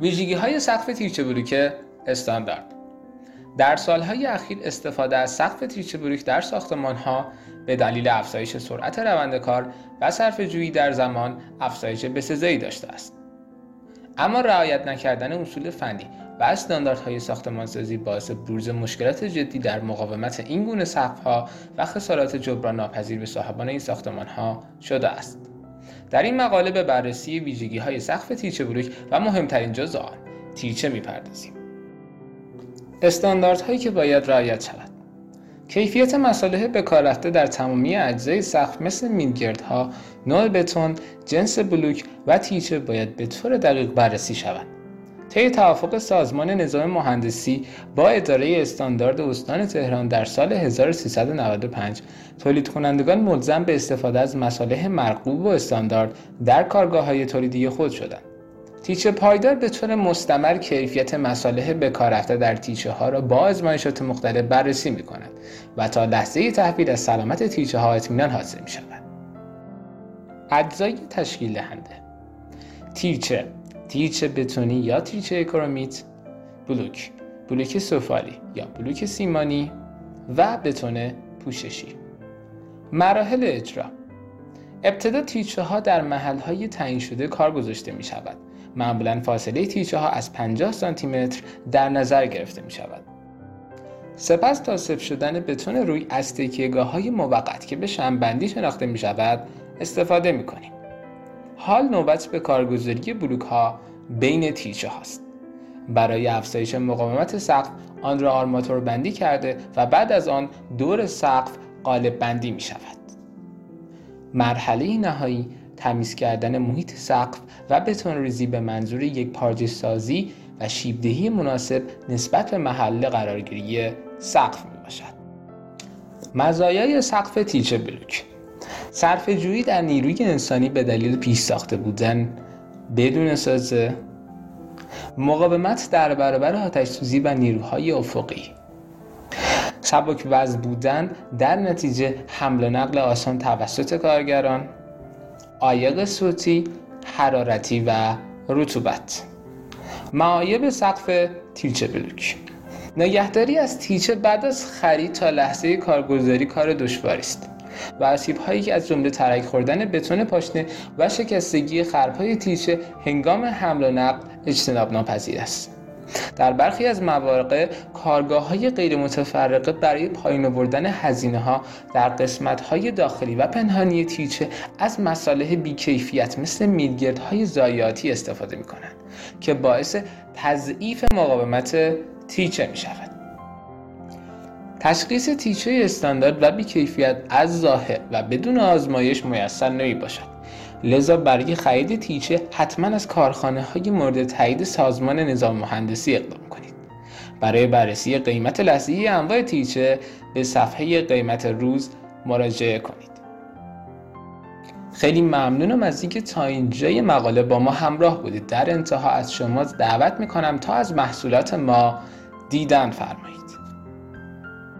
ویژگی های سقف تیرچه بروک استاندارد در سالهای اخیر استفاده از سقف تیرچه بروک در ساختمان ها به دلیل افزایش سرعت روند کار و صرف جویی در زمان افزایش بسزایی داشته است. اما رعایت نکردن اصول فنی و استانداردهای ساختمانسازی باعث بروز مشکلات جدی در مقاومت این گونه سقفها و خسارات جبران ناپذیر به صاحبان این ساختمانها شده است. در این مقاله به بررسی ویژگی های سقف تیرچه بروک و مهمترین جزء آن تیرچه می‌پردازیم. استانداردهایی که باید رعایت شود کیفیت مصالح به کار رفته در تمامی اجزای سقف مثل میلگردها، نوع بتون، جنس بلوک و تیچه باید به طور دقیق بررسی شود. طی توافق سازمان نظام مهندسی با اداره استاندارد استان تهران در سال 1395 تولید کنندگان ملزم به استفاده از مصالح مرغوب و استاندارد در کارگاه های تولیدی خود شدند. تیچه پایدار به طور مستمر کیفیت مصالح به کار رفته در تیچه ها را با آزمایشات مختلف بررسی می کند و تا لحظه تحویل از سلامت تیچه ها اطمینان حاصل می شود. اجزای تشکیل دهنده تیچه تیچه بتونی یا تیچه کرومیت بلوک بلوک سفالی یا بلوک سیمانی و بتون پوششی مراحل اجرا ابتدا تیچه ها در محل های تعیین شده کار گذاشته می شود معمولا فاصله تیچه ها از 50 سانتی متر در نظر گرفته می شود. سپس تا صفر شدن بتون روی از های موقت که به شنبندی شناخته می شود استفاده می کنیم. حال نوبت به کارگزاری بلوک ها بین تیچه هاست. برای افزایش مقاومت سقف آن را آرماتور بندی کرده و بعد از آن دور سقف قالب بندی می شود. مرحله نهایی تمیز کردن محیط سقف و بتون ریزی به منظور یک پارچه سازی و شیبدهی مناسب نسبت به محل قرارگیری سقف می باشد. مزایای سقف تیچه بلوک صرف جویی در نیروی انسانی به دلیل پیش ساخته بودن بدون سازه. مقاومت در برابر آتش سوزی و نیروهای افقی. سبک وزن بودن در نتیجه حمل و نقل آسان توسط کارگران آیق صوتی حرارتی و رطوبت. معایب سقف تیچه بلوک. نگهداری از تیچه بعد از خرید تا لحظه کارگزاری کار دشواری است. و آسیب هایی که از جمله ترک خوردن بتون پاشنه و شکستگی خرپای تیچه هنگام حمل و نقل اجتناب ناپذیر است در برخی از مواقع کارگاه های غیر متفرقه برای پایین آوردن هزینه ها در قسمت های داخلی و پنهانی تیچه از مصالح بیکیفیت مثل میلگرد های زایاتی استفاده می کنند که باعث تضعیف مقاومت تیچه می شود. تشخیص تیچه استاندارد و بیکیفیت از ظاهر و بدون آزمایش میسر نمی باشد لذا برای خرید تیچه حتما از کارخانه های مورد تایید سازمان نظام مهندسی اقدام کنید. برای بررسی قیمت لحظه‌ای انواع تیچه به صفحه قیمت روز مراجعه کنید. خیلی ممنونم از اینکه تا اینجای مقاله با ما همراه بودید. در انتها از شما دعوت می‌کنم تا از محصولات ما دیدن فرمایید.